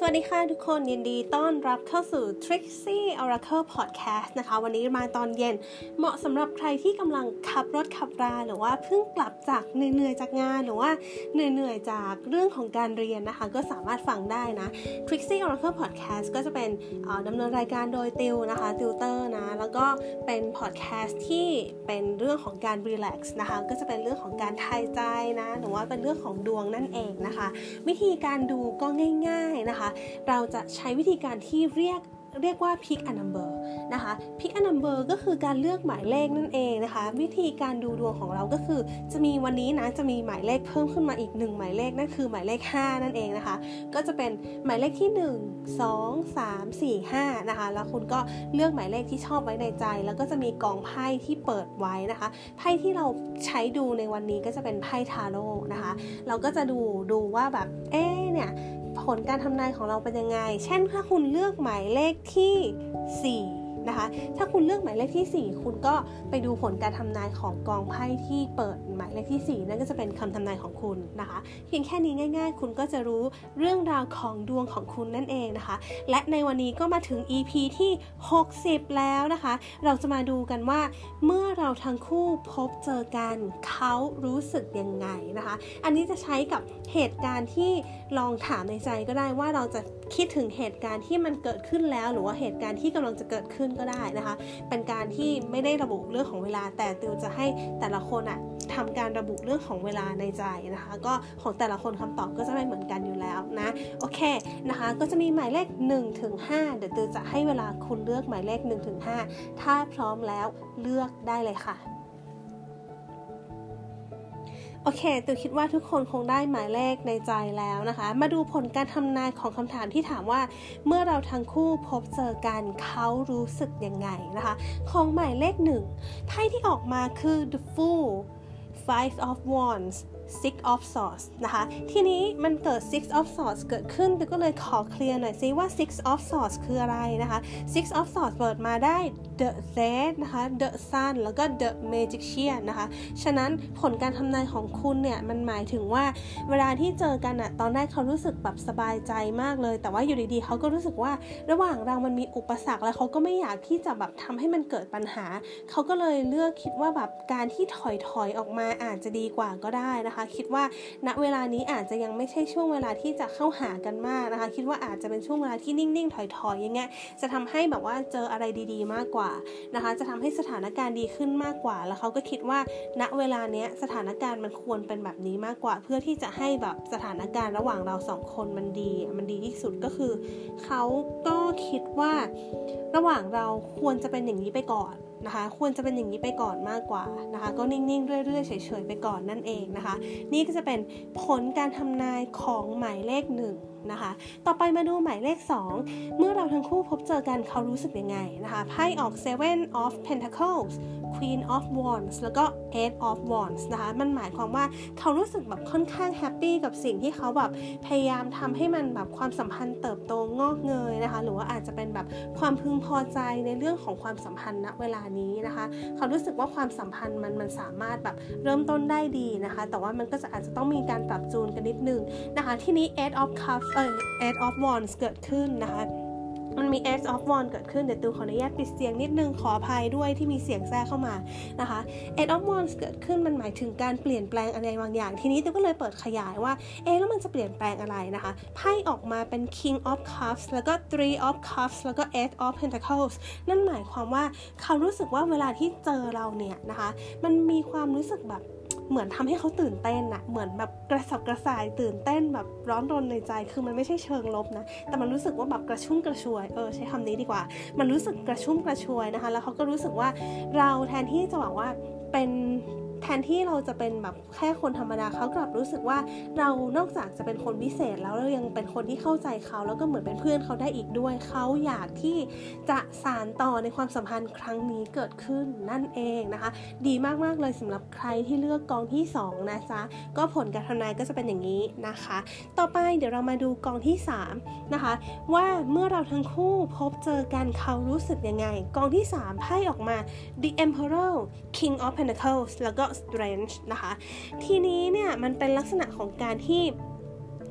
สวัสดีค่ะทุกคนยินดีต้อนรับเข้าสู่ Trixie Oracle Podcast นะคะ วันนี้มาตอนเย็นเหมาะสำหรับใครที่กำลังขับรถขับราหรือว่าเพิ่งกลับจากเหนื่อยๆจากงานหรือว่าเหนื่อยๆจากเรื่องของการเรียนนะคะ ก็สามารถฟังได้นะ Trixie Oracle Podcast ก็จะเป็นดำเนินรายการโดยติวนะคะติวเตอร์นะ แล้วก็เป็น podcast ที่เป็นเรื่องของการ relax นะคะ ก็จะเป็นเรื่องของการทายใจนะหรือว่าเป็นเรื่องของดวงนั่นเองนะคะ วิธีการดูก็ง่าย ๆนะคะเราจะใช้วิธีการที่เรียกเรียกว่า pick a number นะคะ pick a number ก็คือการเลือกหมายเลขนั่นเองนะคะ วิธีการดูดวงของเราก็คือจะมีวันนี้นะจะมีหมายเลขเพิ่มขึ้นมาอีก 1 หมายเลขนั่นคือหมายเลข 5 นั่นเองนะคะ ก็จะเป็นหมายเลขที่ 1 2 3 4 5นะคะแล้วคุณก็เลือกหมายเลขที่ชอบไว้ในใจ แล้วก็จะมีกองไพ่ที่เปิดไว้นะคะไพ่ที่เราใช้ดูในวันนี้ก็จะเป็นไพ่ทาโร่นะคะ เราก็จะดูดูว่าแบบเอ๊เนี่ย ผลการทำนายของเราเป็นยังไง เช่นถ้าคุณเลือกหมายเลขที่ 4 นะคะ ถ้าคุณเลือกหมายเลขที่ 4 คุณก็ไปดูผลการทำนายของกองไพ่ที่เปิดหมายเลขที่ 4 นั่นก็จะเป็นคำทำนายของคุณนะคะเพียงแค่นี้ง่าย ๆ คุณก็จะรู้เรื่องราวของดวงของคุณนั่นเองนะคะ และในวันนี้ก็มาถึง EP ที่ 60 แล้วนะคะ เราจะมาดูกันว่าเมื่อเราทั้งคู่พบเจอกันเขารู้สึกยังไงนะคะ อันนี้จะใช้กับเหตุการณ์ที่ลองถามในใจก็ได้ว่าเราจะ คิดถึงเหตุการณ์ที่มันเกิดขึ้นแล้ว หรือว่าเหตุการณ์ที่กำลังจะเกิดขึ้นก็ได้นะคะ เป็นการที่ไม่ได้ระบุเรื่องของเวลา แต่ติวจะให้แต่ละคนอะทำการระบุเรื่องของเวลาในใจนะคะ ก็ของแต่ละคนคำตอบก็จะไม่เหมือนกันอยู่แล้วนะโอเคนะคะ ก็จะมีหมายเลข1ถึง5เดี๋ยวติวจะให้เวลาคุณเลือกหมายเลข1ถึง5ถ้าพร้อมแล้วเลือกได้เลยค่ะ โอเคตัวคิดว่าทุกคนคงได้หมายเลขในใจแล้วนะคะ มาดูผลการทำนายของคำถามที่ถามว่า เมื่อเราทั้งคู่พบเจอกันเขารู้สึกยังไงนะคะ ของหมายเลขหนึ่งไพ่ที่ออกมาคือ the fool five of wands six of swords นะคะ ทีนี้มันเกิด six of swords เกิดขึ้นก็เลยขอเคลียร์หน่อยซิว่า six of swords คืออะไรนะคะ six of swords เปิดมาได้ the z e d นะคะ the sun แล้วก็ the magician นะคะ ฉะนั้นผลการทำนายของคุณเนี่ยมันหมายถึงว่าเวลาที่เจอกันอะตอนแรกเขารู้สึกแบบสบายใจมากเลย แต่ว่าอยู่ดีๆเขาก็รู้สึกว่าระหว่างเรามันมีอุปสรรคแล้วเขาก็ไม่อยากที่จะแบบทำให้มันเกิดปัญหา เขาก็เลยเลือกคิดว่าแบบการที่ถอยถอยออกมาอาจจะดีกว่าก็ได้นะคะ คิดว่าณเวลานี้อาจจะยังไม่ใช่ช่วงเวลาที่จะเข้าหากันมากนะคะ คิดว่าอาจจะเป็นช่วงเวลาที่นิ่งๆ ถอยๆอย่างเงี้ยจะทำให้แบบว่าเจออะไรดีๆ มากกว่านะคะ จะทำให้สถานการณ์ดีขึ้นมากกว่า แล้วเขาก็คิดว่า ณเวลาเนี้ยสถานการณ์มันควรเป็นแบบนี้มากกว่า เพื่อที่จะให้แบบสถานการณ์ระหว่างเราสองคนมันดี มันดีที่สุดก็คือเขาก็คิดว่า ระหว่างเราควรจะเป็นอย่างนี้ไปก่อนนะคะควรจะเป็นอย่างนี้ไปก่อนมากกว่านะคะก็นิ่งๆ เรื่อยๆ เฉยๆ ไปก่อนนั่นเองนะคะ นี่ก็จะเป็นผลการทำนายของหมายเลขหนึ่ง นะคะ ต่อไปมาดูหมายเลข 2 เมื่อเราทั้งคู่พบเจอกันเขารู้สึกยังไงนะคะไพ่ออก Seven of Pentacles Queen of Wands แล้วก็ Eight of Wands นะคะ มันหมายความว่าเขารู้สึกแบบค่อนข้างแฮปปี้กับสิ่งที่เขาแบบพยายามทำให้มันแบบความสัมพันธ์เติบโตงอกเงยนะคะ หรือว่าอาจจะเป็นแบบความพึงพอใจในเรื่องของความสัมพันธ์ณเวลานี้นะคะ เขารู้สึกว่าความสัมพันธ์มันมันสามารถแบบเริ่มต้นได้ดีนะคะ แต่ว่ามันก็จะอาจจะต้องมีการปรับจูนกันนิดนึงนะคะ ที่นี้ Eight of Cups เออ Eight of Wands เกิดขึ้นนะคะ มันมี Edge of One เกิดขึ้นเดี๋ยวตูขออนุญาตปิดเสียงนิดนึงขออภัยด้วยที่มีเสียงแทรกเข้ามานะคะ Edge of One เกิดขึ้นมันหมายถึงการเปลี่ยนแปลงอะไรบางอย่าง ทีนี้ตูก็เลยเปิดขยายว่าเอ๊แล้วมันจะเปลี่ยนแปลงอะไรนะคะไพ่ออกมาเป็น King of Cups แล้วก็ Three of Cups แล้วก็ Eight of Pentacles นั่นหมายความว่าเขารู้สึกว่าเวลาที่เจอเราเนี่ยนะคะ มันมีความรู้สึกแบบ เหมือนทำให้เขาตื่นเต้นอะเหมือนแบบกระสับกระส่ายตื่นเต้นแบบร้อนรนในใจ คือมันไม่ใช่เชิงลบนะ แต่มันรู้สึกว่าแบบกระชุ่มกระชวย เออใช้คำนี้ดีกว่า มันรู้สึกกระชุ่มกระชวยนะคะ แล้วเขาก็รู้สึกว่าเราแทนที่จะบอกว่าเป็น ทนที่เราจะเป็นแบบแค่คนธรรมดาเขากลับรู้สึกว่าเรานอกจากจะเป็นคนพิเศษแล้วเรายังเป็นคนที่เข้าใจเขา แล้วก็เหมือนเป็นเพื่อนเขาได้อีกด้วย เขาอยากที่จะสานต่อในความสัมพันธ์ครั้งนี้เกิดขึ้นนั่นเองนะคะ ดีมากๆเลยสำหรับใครที่เลือกกองที่ 2 นะจ๊ะ ก็ผลการทำนายก็จะเป็นอย่างนี้นะคะ ต่อไปเดี๋ยวเรามาดูกองที่3นะคะว่าเมื่อเราทั้งคู่พบเจอกันเขารู้สึกยังไง กองที่ 3 ไพ่ออกมา The Emperor King of Pentacles แล้วก็ strange นะคะ ทีนี้เนี่ยมันเป็นลักษณะของการที่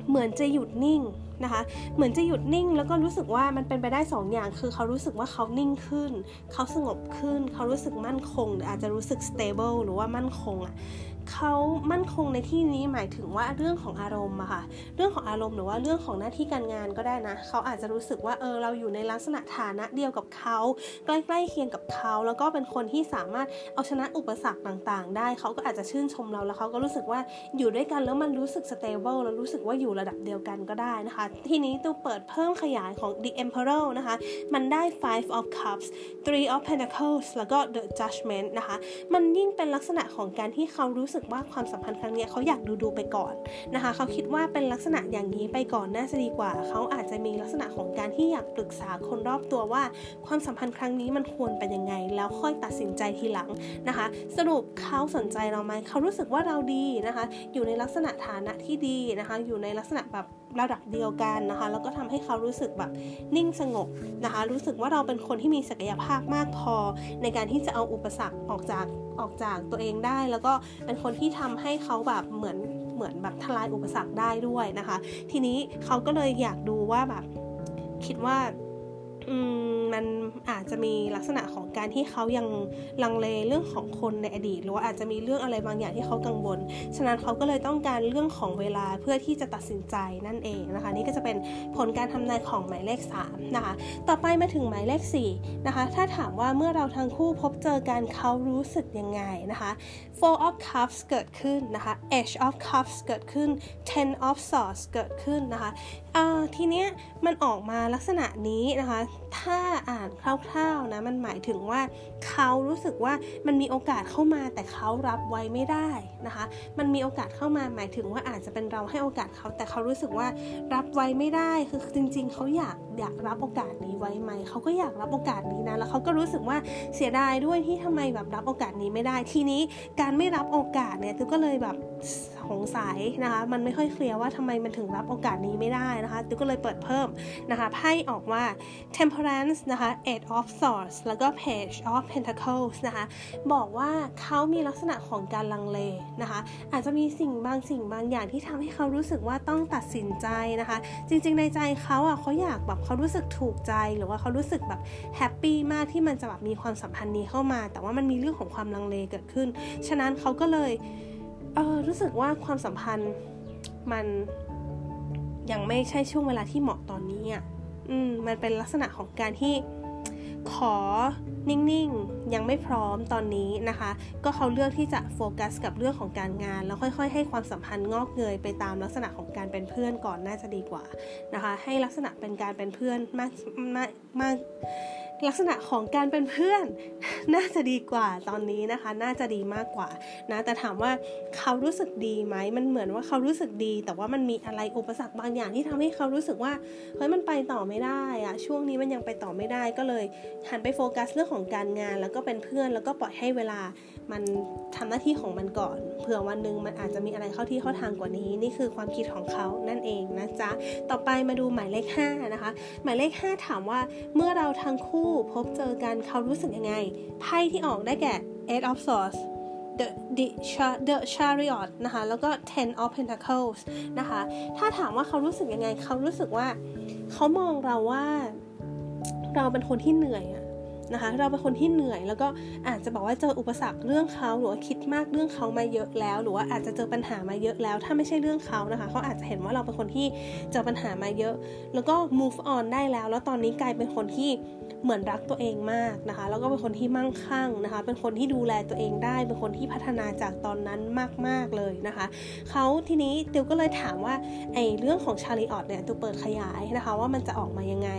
เหมือนจะหยุดนิ่งนะคะ เหมือนจะหยุดนิ่งแล้วก็รู้สึกว่ามันเป็นไปได้2ออย่างคือเขารู้สึกว่าเขานิ่งขึ้น เขาสงบขึ้น เขารู้สึกมั่นคง หรืออาจจะรู้สึก stable หรือว่ามั่นคงอะ่ะ เขามั่นคงในที่นี้หมายถึงว่าเรื่องของอารมณ์อะค่ะ เรื่องของอารมณ์หรือว่าเรื่องของหน้าที่การงานก็ได้นะ เขาอาจจะรู้สึกว่าเออเราอยู่ในลักษณะฐานะเดียวกับเขาใกล้ๆเคียงกับเขาแล้วก็เป็นคนที่สามารถเอาชนะอุปสรรคต่างๆ ได้ เขาก็อาจจะชื่นชมเราแล้วเขาก็รู้สึกว่าอยู่ด้วยกันแล้วมันรู้สึก stable แล้วรู้สึกว่าอยู่ระดับเดียวกันก็ได้นะคะ ทีนี้ตัวเปิดเพิ่มขยายของ the emperor นะคะ มันได้ five of cups three of pentacles แล้วก็ the judgment นะคะ มันยิ่งเป็นลักษณะของการที่เขารู้สึกว่าความสัมพันธ์ครั้งนี้เขาอยากดูดูไปก่อนนะคะเขาคิดว่าเป็นลักษณะอย่างนี้ไปก่อนน่าจะดีกว่า เขาอาจจะมีลักษณะของการที่อยากปรึกษาคนรอบตัวว่า ความสัมพันธ์ครั้งนี้มันควรเป็นยังไง แล้วค่อยตัดสินใจทีหลังนะคะ สรุปเขาสนใจเราไหมเขารู้สึกว่าเราดีนะคะ อยู่ในลักษณะฐานะที่ดีนะคะ อยู่ในลักษณะแบบระดับเดียวกันนะคะ แล้วก็ทำให้เขารู้สึกแบบนิ่งสงบนะคะ รู้สึกว่าเราเป็นคนที่มีศักยภาพมากพอในการที่จะเอาอุปสรรคออกจาก ออกจากตัวเองได้ แล้วก็เป็นคนที่ทำให้เขาแบบเหมือนเหมือนแบบทลายอุปสรรคได้ด้วยนะคะ ทีนี้เขาก็เลยอยากดูว่าแบบคิดว่า มมันอาจจะมีลักษณะของการที่เขายังลังเลเรื่องของคนในอดีต หรือว่าอาจจะมีเรื่องอะไรบางอย่างที่เขากังวล ฉะนั้นเขาก็เลยต้องการเรื่องของเวลาเพื่อที่จะตัดสินใจนั่นเองนะคะ นี่ก็จะเป็นผลการทำนายของหมายเลข3นะคะ ต่อไปมาถึงหมายเลข4นะคะ ถ้าถามว่าเมื่อเราทั้งคู่พบเจอกันเขารู้สึกยังไงนะคะ four of cups เกิดขึ้นนะคะ edge of cups เกิดขึ้น ten of swords เกิดขึ้นนะคะทีเนี้ยมันออกมาลักษณะนี้นะคะถ้าอ่านคร่าวๆนะมันหมายถึงว่าเขารู้สึกว่ามันมีโอกาสเข้ามาแต่เขารับไว้ไม่ได้นะคะ มันมีโอกาสเข้ามาหมายถึงว่าอาจจะเป็นเราให้โอกาสเขาแต่เขารู้สึกว่ารับไว้ไม่ได้คือจริง ๆเขาอยาก อยากรับโอกาสนี้ไว้ไหมเขาก็อยากรับโอกาสนี้นะแล้วเขาก็รู้สึกว่าเสียดายด้วยที่ทำไมแบบรับโอกาสนี้ไม่ได้ทีนี้การไม่รับโอกาสเนี่ยก็เลยแบบสงสัยนะคะมันไม่ค่อยเคลียร์ว่าทำไมมันถึงรับโอกาสนี้ไม่ได้นะคะติ๊กก็เลยเปิดเพิ่มนะคะไพ่ออกว่า temperance นะคะ eight of swords แล้วก็ page of pentacles นะคะบอกว่าเขามีลักษณะของการลังเลนะคะอาจจะมีสิ่งบางสิ่งบางอย่างที่ทำให้เขารู้สึกว่าต้องตัดสินใจนะคะ จริงๆในใจเขาอะเขาอยากแบบเขารู้สึกถูกใจหรือว่าเขารู้สึกแบบhappy มากที่มันจะแบบมีความสัมพันธ์นี้เข้ามา แต่ว่ามันมีเรื่องของความลังเลเกิดขึ้น ฉะนั้นเขาก็เลยเออรู้สึกว่าความสัมพันธ์มันยังไม่ใช่ช่วงเวลาที่เหมาะตอนนี้อะอืมมันเป็นลักษณะของการที่ขอ นิ่งๆ ยังไม่พร้อมตอนนี้นะคะ ก็เขาเลือกที่จะโฟกัสกับเรื่องของการงาน แล้วค่อย ๆ ให้ความสัมพันธ์งอกเงยไปตามลักษณะของการเป็นเพื่อนก่อนน่าจะดีกว่านะคะ ให้ลักษณะเป็นการเป็นเพื่อนมากมากมาก ลักษณะของการเป็นเพื่อน น่าจะดีกว่าตอนนี้นะคะ น่าจะดีมากกว่านะแต่ถามว่าเขารู้สึกดีไหมมันเหมือนว่าเขารู้สึกดี แต่ว่ามันมีอะไรอุปสรรคบางอย่างที่ทำให้เขารู้สึกว่าเฮ้ยมันไปต่อไม่ได้อะช่วงนี้มันยังไปต่อไม่ได้ก็เลยหันไปโฟกัสเรื่องของการงาน แล้วก็เป็นเพื่อนแล้วก็ปล่อยให้เวลา มันทำหน้าที่ของมันก่อน เผื่อวันหนึ่งมันอาจจะมีอะไรเข้าที่เข้าทางกว่านี้ นี่คือความคิดของเขานั่นเองนะจ๊ะ ต่อไปมาดูหมายเลข 5 นะคะ หมายเลข 5 ถามว่าเมื่อเราทั้งคู่พบเจอกันเขารู้สึกยังไง ไพ่ที่ออกได้แก่ eight of swords the the the chariot นะคะ แล้วก็ ten of pentacles นะคะ ถ้าถามว่าเขารู้สึกยังไง เขารู้สึกว่า เขามองเราว่า เราเป็นคนที่เหนื่อยอะ นะคะ เราเป็นคนที่เหนื่อย แล้วก็อาจจะบอกว่าเจออุปสรรคเรื่องเขาหรือว่าคิดมากเรื่องเขามาเยอะแล้ว หรือว่าอาจจะเจอปัญหามาเยอะแล้ว ถ้าไม่ใช่เรื่องเขานะคะเขาอาจจะเห็นว่าเราเป็นคนที่เจอปัญหามาเยอะ แล้วก็ move on ได้แล้ว แล้วตอนนี้กลายเป็นคนที่เหมือนรักตัวเองมากนะคะ แล้วก็เป็นคนที่มั่งคั่งนะคะ เป็นคนที่ดูแลตัวเองได้ เป็นคนที่พัฒนาจากตอนนั้นมาก ๆ เลยนะคะ เขาทีนี้ติวก็เลยถามว่าไอ้เรื่องของชาลีออตเนี่ยติวเปิดขยายนะคะว่ามันจะออกมายังไง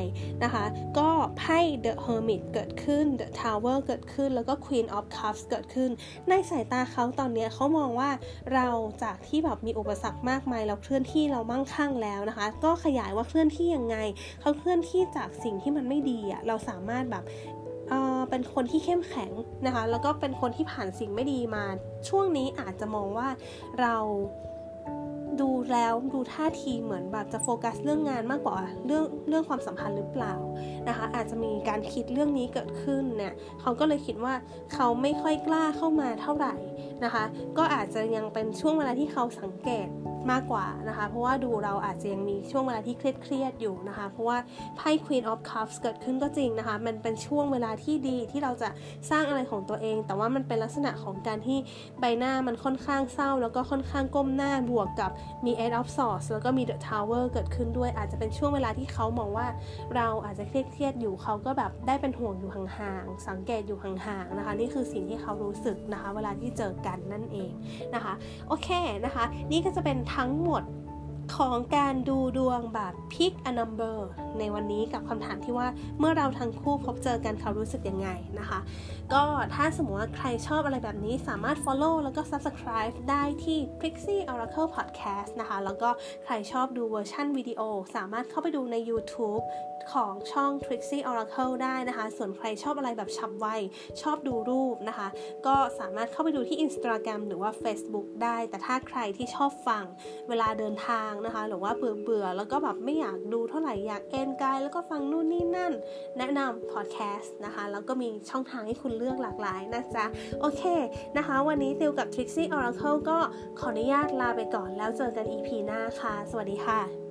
นะคะ ก็ไพ่ The Hermit เกิดขึ้น The Tower เกิดขึ้น แล้วก็ Queen of Cups เกิดขึ้น ในสายตาเขาตอนนี้เขามองว่าเราจากที่แบบมีอุปสรรคมากมายเราเคลื่อนที่เรามั่งคั่งแล้วนะคะ ก็ขยายว่าเคลื่อนที่ยังไง เขาเคลื่อนที่จากสิ่งที่มันไม่ดีอะเราสามารถแบบเเป็นคนที่เข้มแข็งนะคะ แล้วก็เป็นคนที่ผ่านสิ่งไม่ดีมา ช่วงนี้อาจจะมองว่าเรา ดูแล้วดูท่าทีเหมือนแบบจะโฟกัสเรื่องงานมากกว่าเรื่องเรื่องความสัมพันธ์หรือเปล่านะคะ อาจจะมีการคิดเรื่องนี้เกิดขึ้นเนี่ยเขาก็เลยคิดว่าเขาไม่ค่อยกล้าเข้ามาเท่าไหร่นะคะ ก็อาจจะยังเป็นช่วงเวลาที่เขาสังเกต มากกว่านะคะ เพราะว่าดูเราอาจจะยังมีช่วงเวลาที่เครียดๆอยู่นะคะ เพราะว่าไพ่ Queen of Cups เกิดขึ้นก็จริงนะคะ มันเป็นช่วงเวลาที่ดีที่เราจะสร้างอะไรของตัวเอง แต่ว่ามันเป็นลักษณะของการที่ใบหน้ามันค่อนข้างเศร้า แล้วก็ค่อนข้างก้มหน้าบวกกับมี Eight of Swords แล้วก็มี The Tower เกิดขึ้นด้วยอาจจะเป็นช่วงเวลาที่เขามองว่าเราอาจจะเครียดๆอยู่เขาก็แบบได้เป็นห่วงอยู่ห่างๆสังเกตอยู่ห่างๆนะคะ นี่คือสิ่งที่เขารู้สึกนะคะ เวลาที่เจอกันนั่นเองนะคะโอเคนะคะ นี่ก็จะเป็นทั้งหมด ของการดูดวงแบบ pick a number ในวันนี้กับคำถามที่ว่าเมื่อเราทั้งคู่พบเจอกันเขารู้สึกยังไงนะคะ ก็ถ้าสมมติว่าใครชอบอะไรแบบนี้สามารถ follow แล้วก็ subscribe ได้ที่ Pixie Oracle Podcast นะคะ แล้วก็ใครชอบดูเวอร์ชันวิดีโอ สามารถเข้าไปดูใน YouTube ของช่อง Trixie Oracle ได้นะคะ ส่วนใครชอบอะไรแบบฉับไว ชอบดูรูปนะคะ ก็สามารถเข้าไปดูที่ Instagram หรือว่า Facebook ได้ แต่ถ้าใครที่ชอบฟังเวลาเดินทางนะคะ หรือว่าเบื่อเบื่อแล้วก็แบบไม่อยากดูเท่าไหร่อยากเอนกายแล้วก็ฟังนู่นนี่นั่น แนะนำพอดแคสต์นะคะ แล้วก็มีช่องทางให้คุณเลือกหลากหลายนะจ๊ะ โอเคนะคะ วันนี้ติวกับ Trixie Oracle ก็ขออนุญาตลาไปก่อนแล้วเจอกัน EP หน้าค่ะ สวัสดีค่ะ